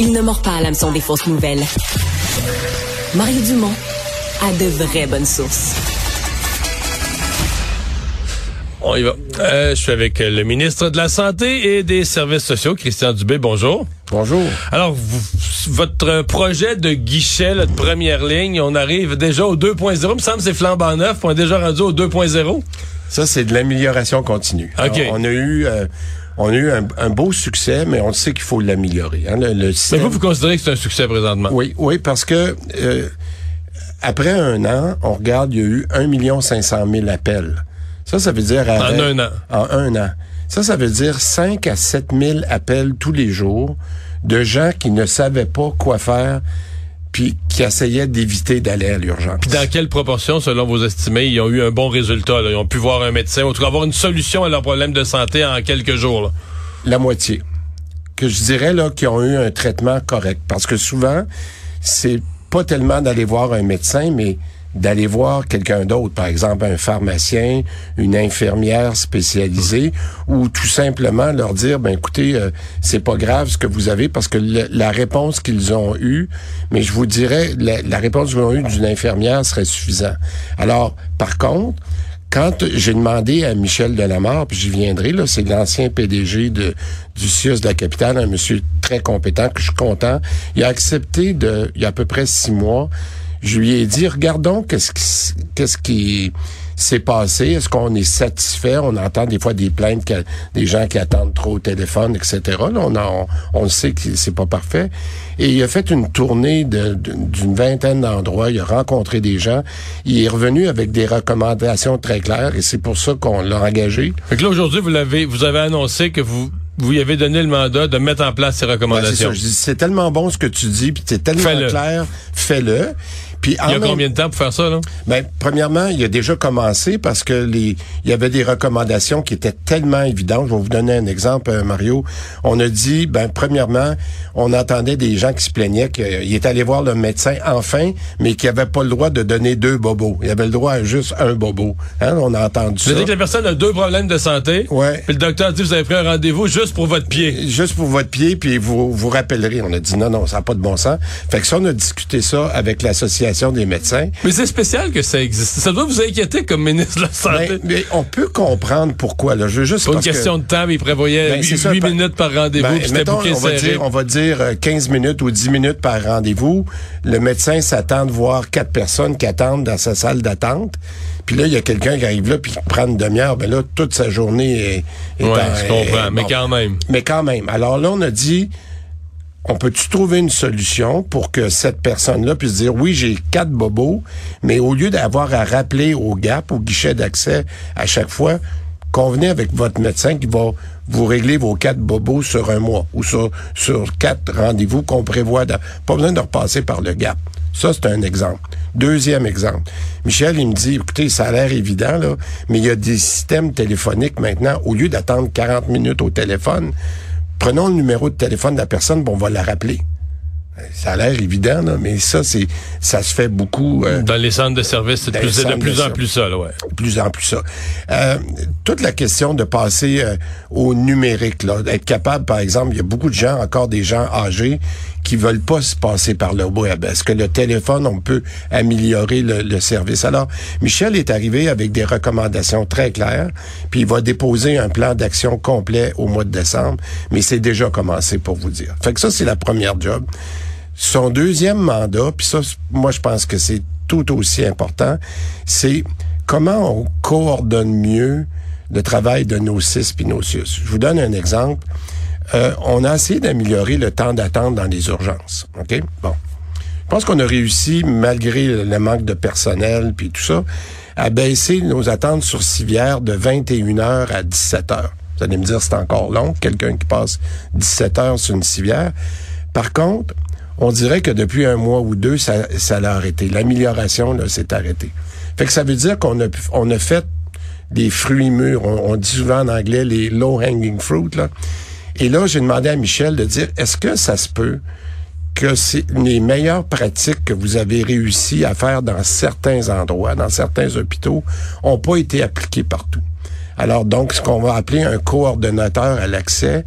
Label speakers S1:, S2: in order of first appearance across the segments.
S1: Il ne mord pas à l'hameçon des fausses nouvelles. Mario Dumont a de vraies bonnes sources.
S2: On y va. Euh, je suis avec le ministre de la Santé et des Services sociaux, Christian Dubé. Bonjour.
S3: Bonjour.
S2: Alors, vous, votre projet de guichet là, de première ligne, on arrive déjà au 2.0. Il me semble que c'est flambant neuf. On est déjà rendu au 2.0.
S3: Ça, c'est de l'amélioration continue.
S2: OK.
S3: Alors, on a eu... euh, on a eu un, un beau succès, mais on sait qu'il faut l'améliorer. Hein. Le, le
S2: Mais vous, vous considérez que c'est un succès présentement?
S3: Oui, oui, parce que euh, après un an, on regarde, il y a eu 1 500 000 appels. Ça, ça veut dire...
S2: En un an.
S3: En un an. Ça, ça veut dire 5 à 7 000 appels tous les jours de gens qui ne savaient pas quoi faire puis qui essayaient d'éviter d'aller à l'urgence.
S2: Puis dans quelle proportion, selon vos estimés, ils ont eu un bon résultat? là? Ils ont pu voir un médecin, ou en tout cas avoir une solution à leur problème de santé en quelques jours. là?
S3: La moitié. Que je dirais là qui ont eu un traitement correct. Parce que souvent, c'est pas tellement d'aller voir un médecin, mais d'aller voir quelqu'un d'autre, par exemple un pharmacien, une infirmière spécialisée, ou tout simplement leur dire, ben écoutez, euh, c'est pas grave ce que vous avez, parce que la réponse qu'ils ont eue, mais je vous dirais, la, la réponse qu'ils ont eue d'une infirmière serait suffisante. Alors, par contre, quand j'ai demandé à Michel Delamarre, puis j'y viendrai, là, c'est l'ancien PDG de, du CIUS de la capitale, un monsieur très compétent, que je suis content, il a accepté de, il y a à peu près six mois, je lui ai dit, regardons qu'est-ce qui, qu'est-ce qui s'est passé, est-ce qu'on est satisfait, on entend des fois des plaintes, des gens qui attendent trop au téléphone, etc. Là, on, on, le sait que c'est pas parfait. Et il a fait une tournée de- de- d'une vingtaine d'endroits, il a rencontré des gens, il est revenu avec des recommandations très claires, et c'est pour ça qu'on l'a engagé.
S2: Fait que là, aujourd'hui, vous l'avez, vous avez annoncé que vous, vous y avez donné le mandat de mettre en place ces
S3: c'est
S2: recommandations.
S3: ça, je dis, c'est tellement bon ce que tu dis, puis c'est tellement
S2: Fais-le.
S3: clair, fais-le. Puis
S2: Il y a
S3: même-
S2: combien de temps pour faire ça, là?
S3: Ben, premièrement, il a déjà commencé parce que les, il y avait des recommandations qui étaient tellement évidentes. Je vais vous donner un exemple, euh, Mario. On a dit, ben, premièrement, on entendait des gens qui se plaignaient qu'il est allé voir le médecin enfin, mais qu'il n'avait pas le droit de donner deux bobos. Il avait le droit à juste un bobo. Hein, on a entendu ça.
S2: Dit que la personne a deux problèmes de santé.
S3: Ouais.
S2: Puis le docteur dit, vous avez pris un rendez-vous juste pour votre pied.
S3: Juste pour votre pied, puis vous vous rappellerez. On a dit non, non, ça n'a pas de bon sens. Fait que ça, on a discuté ça avec l'association des médecins.
S2: Mais c'est spécial que ça existe. Ça doit vous inquiéter comme ministre de la Santé.
S3: Mais, mais on peut comprendre pourquoi. Là. Je veux juste
S2: Pas une
S3: que-
S2: question de temps, mais il prévoyait
S3: Ben,
S2: 8,
S3: c'est ça, par-
S2: minutes par rendez-vous,
S3: Ben, mettons, on va dire, on va dire euh, 15 minutes ou 10 minutes par rendez-vous. Le médecin s'attend de voir quatre personnes qui attendent dans sa salle d'attente. Puis là, il y a quelqu'un qui arrive là puis qui prend une demi-heure. Ben là, toute sa journée est, est en-
S2: je comprends,
S3: est-
S2: mais quand même.
S3: Mais quand même. Alors là, on a dit, on peut-tu trouver une solution pour que cette personne-là puisse dire, oui, j'ai quatre bobos, mais au lieu d'avoir à rappeler au GAP, au guichet d'accès à chaque fois, convenez avec votre médecin qui va vous régler vos quatre bobos sur un mois ou sur, sur quatre rendez-vous qu'on prévoit. de- pas besoin de repasser par le GAP. Ça, c'est un exemple. Deuxième exemple. Michel, il me dit, écoutez, ça a l'air évident, là, mais il y a des systèmes téléphoniques maintenant, au lieu d'attendre 40 minutes au téléphone, prenons le numéro de téléphone de la personne, puis on va la rappeler. Ça a l'air évident, là, mais ça, c'est, ça se fait beaucoup. euh,
S2: Dans les centres de services, c'est de plus, de plus
S3: de
S2: en plus ça, là, ouais.
S3: plus en plus ça. Euh, toute la question de passer euh, au numérique, là, d'être capable, par exemple, il y a beaucoup de gens, encore des gens âgés, qui veulent pas se passer par le web. Est-ce que le téléphone, on peut améliorer le, le service? Alors, Michel est arrivé avec des recommandations très claires, puis il va déposer un plan d'action complet au mois de décembre, mais c'est déjà commencé pour vous dire. Fait que ça, c'est la première job. Son deuxième mandat, puis ça, moi, je pense que c'est tout aussi important, c'est comment on coordonne mieux le travail de nos CIS et nos CIUS. Je vous donne un exemple. Euh, on a essayé d'améliorer le temps d'attente dans les urgences. OK? Bon. Je pense qu'on a réussi, malgré le manque de personnel puis tout ça, à baisser nos attentes sur civière de 21 heures à 17 heures. Vous allez me dire, c'est encore long, quelqu'un qui passe 17 heures sur une civière. Par contre, on dirait que depuis un mois ou deux, ça, ça l'a arrêté. L'amélioration, s'est arrêtée. Fait que ça veut dire qu'on a, on a fait des fruits mûrs. On, on dit souvent en anglais les low-hanging fruit, là. Et là, j'ai demandé à Michel de dire, est-ce que ça se peut que c'est les meilleures pratiques que vous avez réussi à faire dans certains endroits, dans certains hôpitaux, ont pas été appliquées partout? Alors donc, ce qu'on va appeler un coordonnateur à l'accès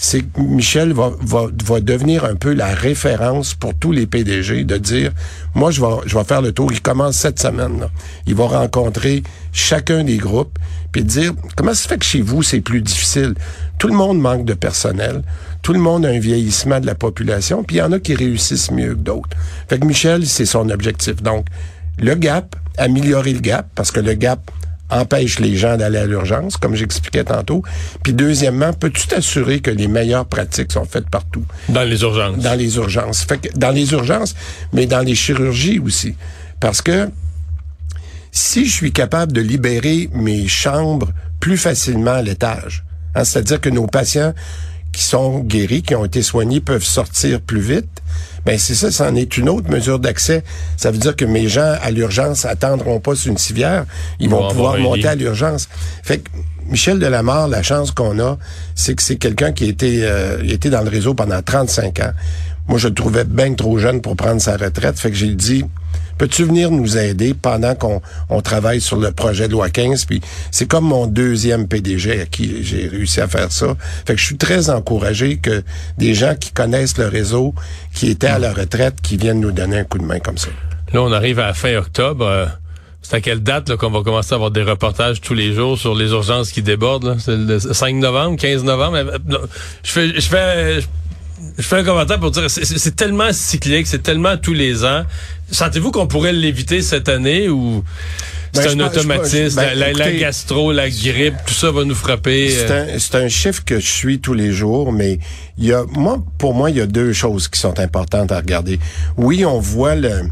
S3: c'est que Michel va, va, va devenir un peu la référence pour tous les PDG de dire, moi, je vais, je vais faire le tour. Il commence cette semaine. Là. Il va rencontrer chacun des groupes, puis dire, comment ça se fait que chez vous, c'est plus difficile? Tout le monde manque de personnel. Tout le monde a un vieillissement de la population, puis il y en a qui réussissent mieux que d'autres. Fait que Michel, c'est son objectif. Donc, le gap, améliorer le gap, parce que le gap, empêche les gens d'aller à l'urgence, comme j'expliquais tantôt. Puis deuxièmement, peux-tu t'assurer que les meilleures pratiques sont faites partout?
S2: Dans les urgences.
S3: Dans les urgences. Fait que dans les urgences, mais dans les chirurgies aussi. Parce que si je suis capable de libérer mes chambres plus facilement à l'étage, hein, c'est-à-dire que nos patients qui sont guéris, qui ont été soignés, peuvent sortir plus vite, ben c'est ça, c'en est une autre mesure d'accès. Ça veut dire que mes gens à l'urgence attendront pas sur une civière, ils, vont, pouvoir monter à l'urgence. Fait que Michel Delamarre, la chance qu'on a, c'est que c'est quelqu'un qui a été, euh, était dans le réseau pendant 35 ans. Moi, je le trouvais bien trop jeune pour prendre sa retraite. Fait que j'ai dit, peux-tu venir nous aider pendant qu'on on travaille sur le projet de loi 15? Puis c'est comme mon deuxième PDG à qui j'ai réussi à faire ça. Fait que je suis très encouragé que des gens qui connaissent le réseau, qui étaient à la retraite, qui viennent nous donner un coup de main comme ça.
S2: Là, on arrive à la fin octobre. Euh, c'est à quelle date qu'on va commencer à avoir des reportages tous les jours sur les urgences qui débordent? C'est le 5 novembre, 15 novembre? Euh, je fais, je fais, je fais un commentaire pour dire c'est tellement cyclique, c'est tellement tous les ans. Sentez-vous qu'on pourrait l'éviter cette année ou c'est ben, un automatisme? Ben, la, gastro, la grippe, tout ça va nous frapper.
S3: Euh? C'est un, un, chiffre que je suis tous les jours, mais il y a moi pour moi il y a deux choses qui sont importantes à regarder. Oui, on voit le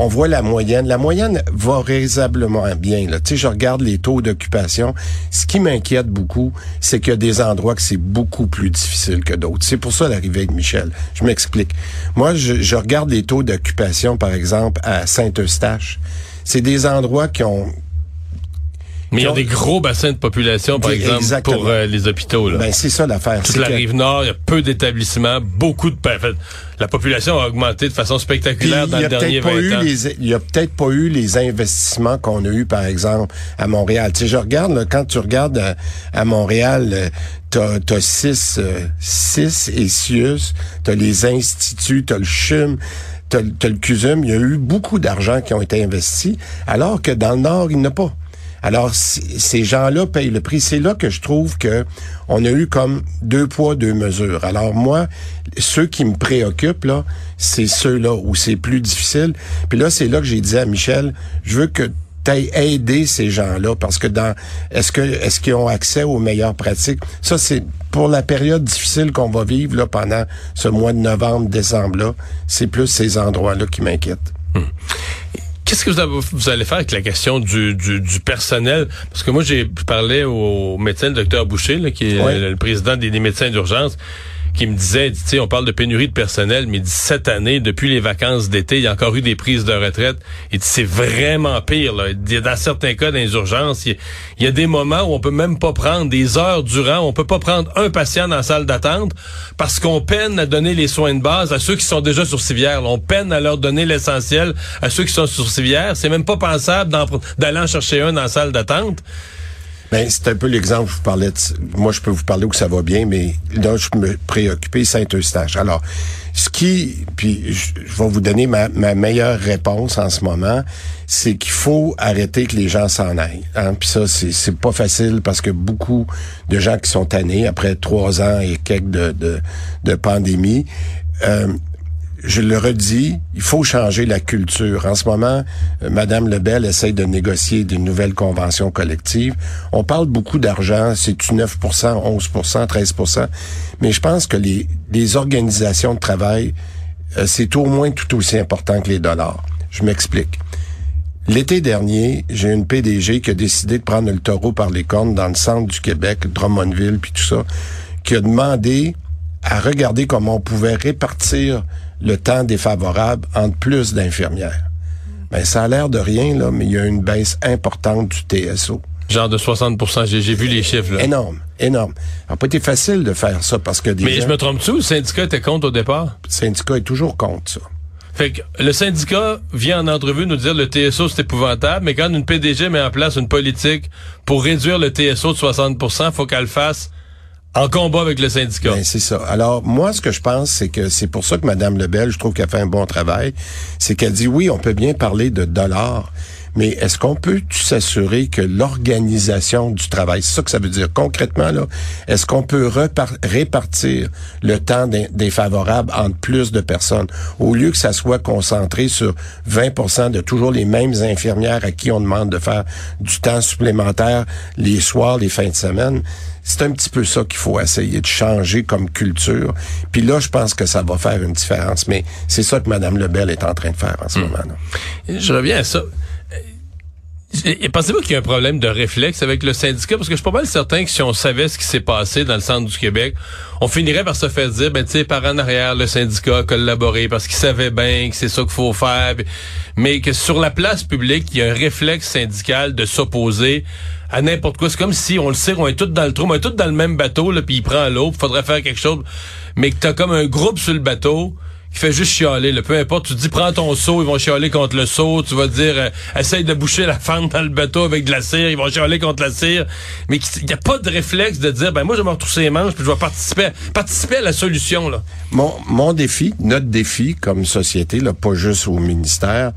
S3: on voit la moyenne. La moyenne va raisonnablement bien. Là. Tu sais, je regarde les taux d'occupation. Ce qui m'inquiète beaucoup, c'est qu'il y a des endroits que c'est beaucoup plus difficile que d'autres. C'est pour ça l'arrivée de Michel. Je m'explique. Moi, je, je, regarde les taux d'occupation, par exemple, à Saint-Eustache. C'est des endroits qui ont
S2: mais il y a des gros bassins de population, par exemple, pour euh, les hôpitaux. Là.
S3: Ben, c'est ça l'affaire.
S2: Toute la rive nord, il y a peu d'établissements, beaucoup de... la population a augmenté de façon spectaculaire dans le dernier 20
S3: ans. il y a peut-être pas eu les investissements qu'on a eu, par exemple, à Montréal. Tu sais, je regarde, là, quand tu regardes à, à Montréal, euh, t'as as six, euh, six et Sius, t'as les instituts, t'as le CHUM, t'as as le CUSUM. Il y a eu beaucoup d'argent qui ont été investis, alors que dans le Nord, il n'y en a pas. Alors, ces gens-là payent le prix. C'est là que je trouve que on a eu comme deux poids, deux mesures. Alors moi, ceux qui me préoccupent, là, c'est ceux-là où c'est plus difficile. Puis là, c'est là que j'ai dit à Michel, je veux que t'ailles aider ces gens-là parce que dans est-ce que est-ce qu'ils ont accès aux meilleures pratiques? Ça c'est pour la période difficile qu'on va vivre là pendant ce mois de novembre décembre là c'est plus ces endroits là qui m'inquiètent hum.
S2: Qu'est-ce que vous, allez faire avec la question du, du, personnel? Parce que moi, j'ai parlé au médecin, le docteur Boucher, là, qui est le, président des médecins d'urgence qui me disait, tu sais, on parle de pénurie de personnel, mais cette année, depuis les vacances d'été, il y a encore eu des prises de retraite. Et c'est vraiment pire. Dans certains cas, dans il y, a des moments où on peut même pas prendre des heures durant, on peut pas prendre un patient dans la salle d'attente parce qu'on peine à donner les soins de base à ceux qui sont déjà sur civière. On peine à leur donner l'essentiel à ceux qui sont sur civière. C'est même pas pensable d'aller en chercher un dans la salle d'attente.
S3: Ben, c'est un peu l'exemple je vous parlais. De, moi, je peux vous parler où ça va bien, mais là, je me préoccuper Saint-Eustache. Alors, ce qui, puis je, vais vous donner ma, ma, meilleure réponse en ce moment, c'est qu'il faut arrêter que les gens s'en aillent. Hein? Puis ça, c'est pas facile parce que beaucoup de gens qui sont tannés après trois ans et quelques de, de, de pandémie. Euh, je le redis, il faut changer la culture. En ce moment, euh, Madame Lebel essaye de négocier des nouvelles conventions collectives. On parle beaucoup d'argent, c'est 9% 11% 13% mais je pense que les, les organisations de travail, euh, c'est au moins tout aussi important que les dollars. Je m'explique. L'été dernier, j'ai une PDG qui a décidé de prendre le taureau par les cornes dans le centre du Québec, Drummondville, puis tout ça, qui a demandé à regarder comment on pouvait répartir le temps défavorable entre plus d'infirmières. Ben, ça a l'air de rien, là, mais il y a une baisse importante du TSO.
S2: Genre de 60% j'ai vu les chiffres. Là.
S3: Énorme, énorme. Ça n'a pas été facile de faire ça parce que des
S2: Mais je me trompe-tu le syndicat était contre au départ?
S3: Le syndicat est toujours contre ça.
S2: Fait que le syndicat vient en entrevue nous dire le TSO c'est épouvantable, mais quand une PDG met en place une politique pour réduire le TSO de 60% faut qu'elle fasse En combat avec le syndicat.
S3: Ben, c'est ça. Alors, moi, ce que je pense, c'est que c'est pour ça que Mme Lebel, je trouve qu'elle fait un bon travail, c'est qu'elle dit, oui, on peut bien parler de dollars, mais est-ce qu'on peut s'assurer que l'organisation du travail, c'est ça que ça veut dire concrètement, là, est-ce qu'on peut répartir le temps défavorable entre plus de personnes, au lieu que ça soit concentré sur 20% de toujours les mêmes infirmières à qui on demande de faire du temps supplémentaire les soirs, les fins de semaine? C'est un petit peu ça qu'il faut essayer de changer comme culture. Puis là, je pense que ça va faire une différence. Mais c'est ça que Mme Lebel est en train de faire en ce hmm. moment.
S2: Là. Je reviens à ça. Pensez-vous qu'il y a un problème de réflexe avec le syndicat? Parce que je suis pas mal certain que si on savait ce qui s'est passé dans le centre du Québec, on finirait par se faire dire, ben tu sais, par en arrière, le syndicat a collaboré parce qu'il savait bien que c'est ça qu'il faut faire. Mais que sur la place publique, il y a un réflexe syndical de s'opposer à n'importe quoi. C'est comme si on le sait, on est tous dans le trou, on est tous dans le même bateau, là, puis il prend l'eau, faudrait faire quelque chose. Mais que t'as comme un groupe sur le bateau qui fait juste chialer. Peu importe, tu dis prends ton seau, ils vont chialer contre le seau. Tu vas dire euh, essaye de boucher la fente dans le bateau avec de la cire, ils vont chialer contre la cire. Mais il n'y a pas de réflexe de dire ben moi je vais me retrousser les manches puis je vais participer, participer à la solution. Là.
S3: Mon, mon défi, notre défi comme société, là, pas juste au ministère,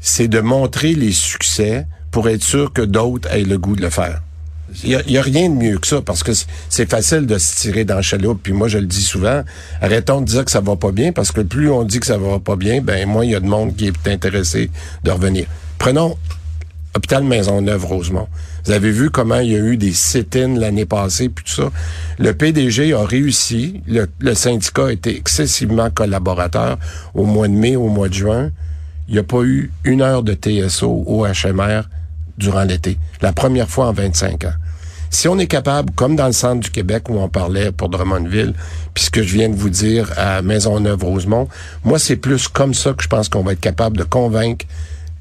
S3: c'est de montrer les succès pour être sûr que d'autres aient le goût de le faire. Il y, a, rien de mieux que ça parce que c'est facile de se tirer dans le chaloupe. Puis moi, je le dis souvent, arrêtons de dire que ça va pas bien parce que plus on dit que ça va pas bien, ben moins il y a de monde qui est intéressé de revenir. Prenons Hôpital Maisonneuve-Rosemont. Vous avez vu comment il y a eu des sit-ins l'année passée, puis tout ça. Le PDG a réussi. Le, le syndicat a été excessivement collaborateur au mois de mai, au mois de juin. Il n'y a pas eu une heure de TSO au HMR durant l'été. La première fois en 25 ans. Si on est capable, comme dans le centre du Québec où on parlait pour Drummondville, puis ce que je viens de vous dire à Maisonneuve-Rosemont, moi, c'est plus comme ça que je pense qu'on va être capable de convaincre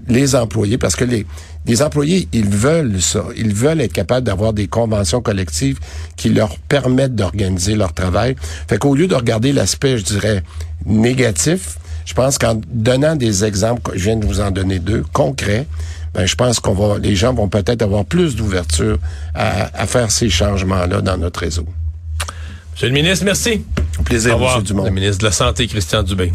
S3: les employés, parce que les, les employés, ils veulent ça. Ils veulent être capables d'avoir des conventions collectives qui leur permettent d'organiser leur travail. Fait qu'au lieu de regarder l'aspect, je dirais, négatif, je pense qu'en donnant des exemples, je viens de vous en donner deux, concrets, ben, je pense qu'on va, les gens vont peut-être avoir plus d'ouverture à, faire ces changements-là dans notre réseau.
S2: Monsieur le ministre, merci.
S3: plaisir, Au revoir. Monsieur
S2: Dumont. Le ministre de la Santé, Christian Dubé.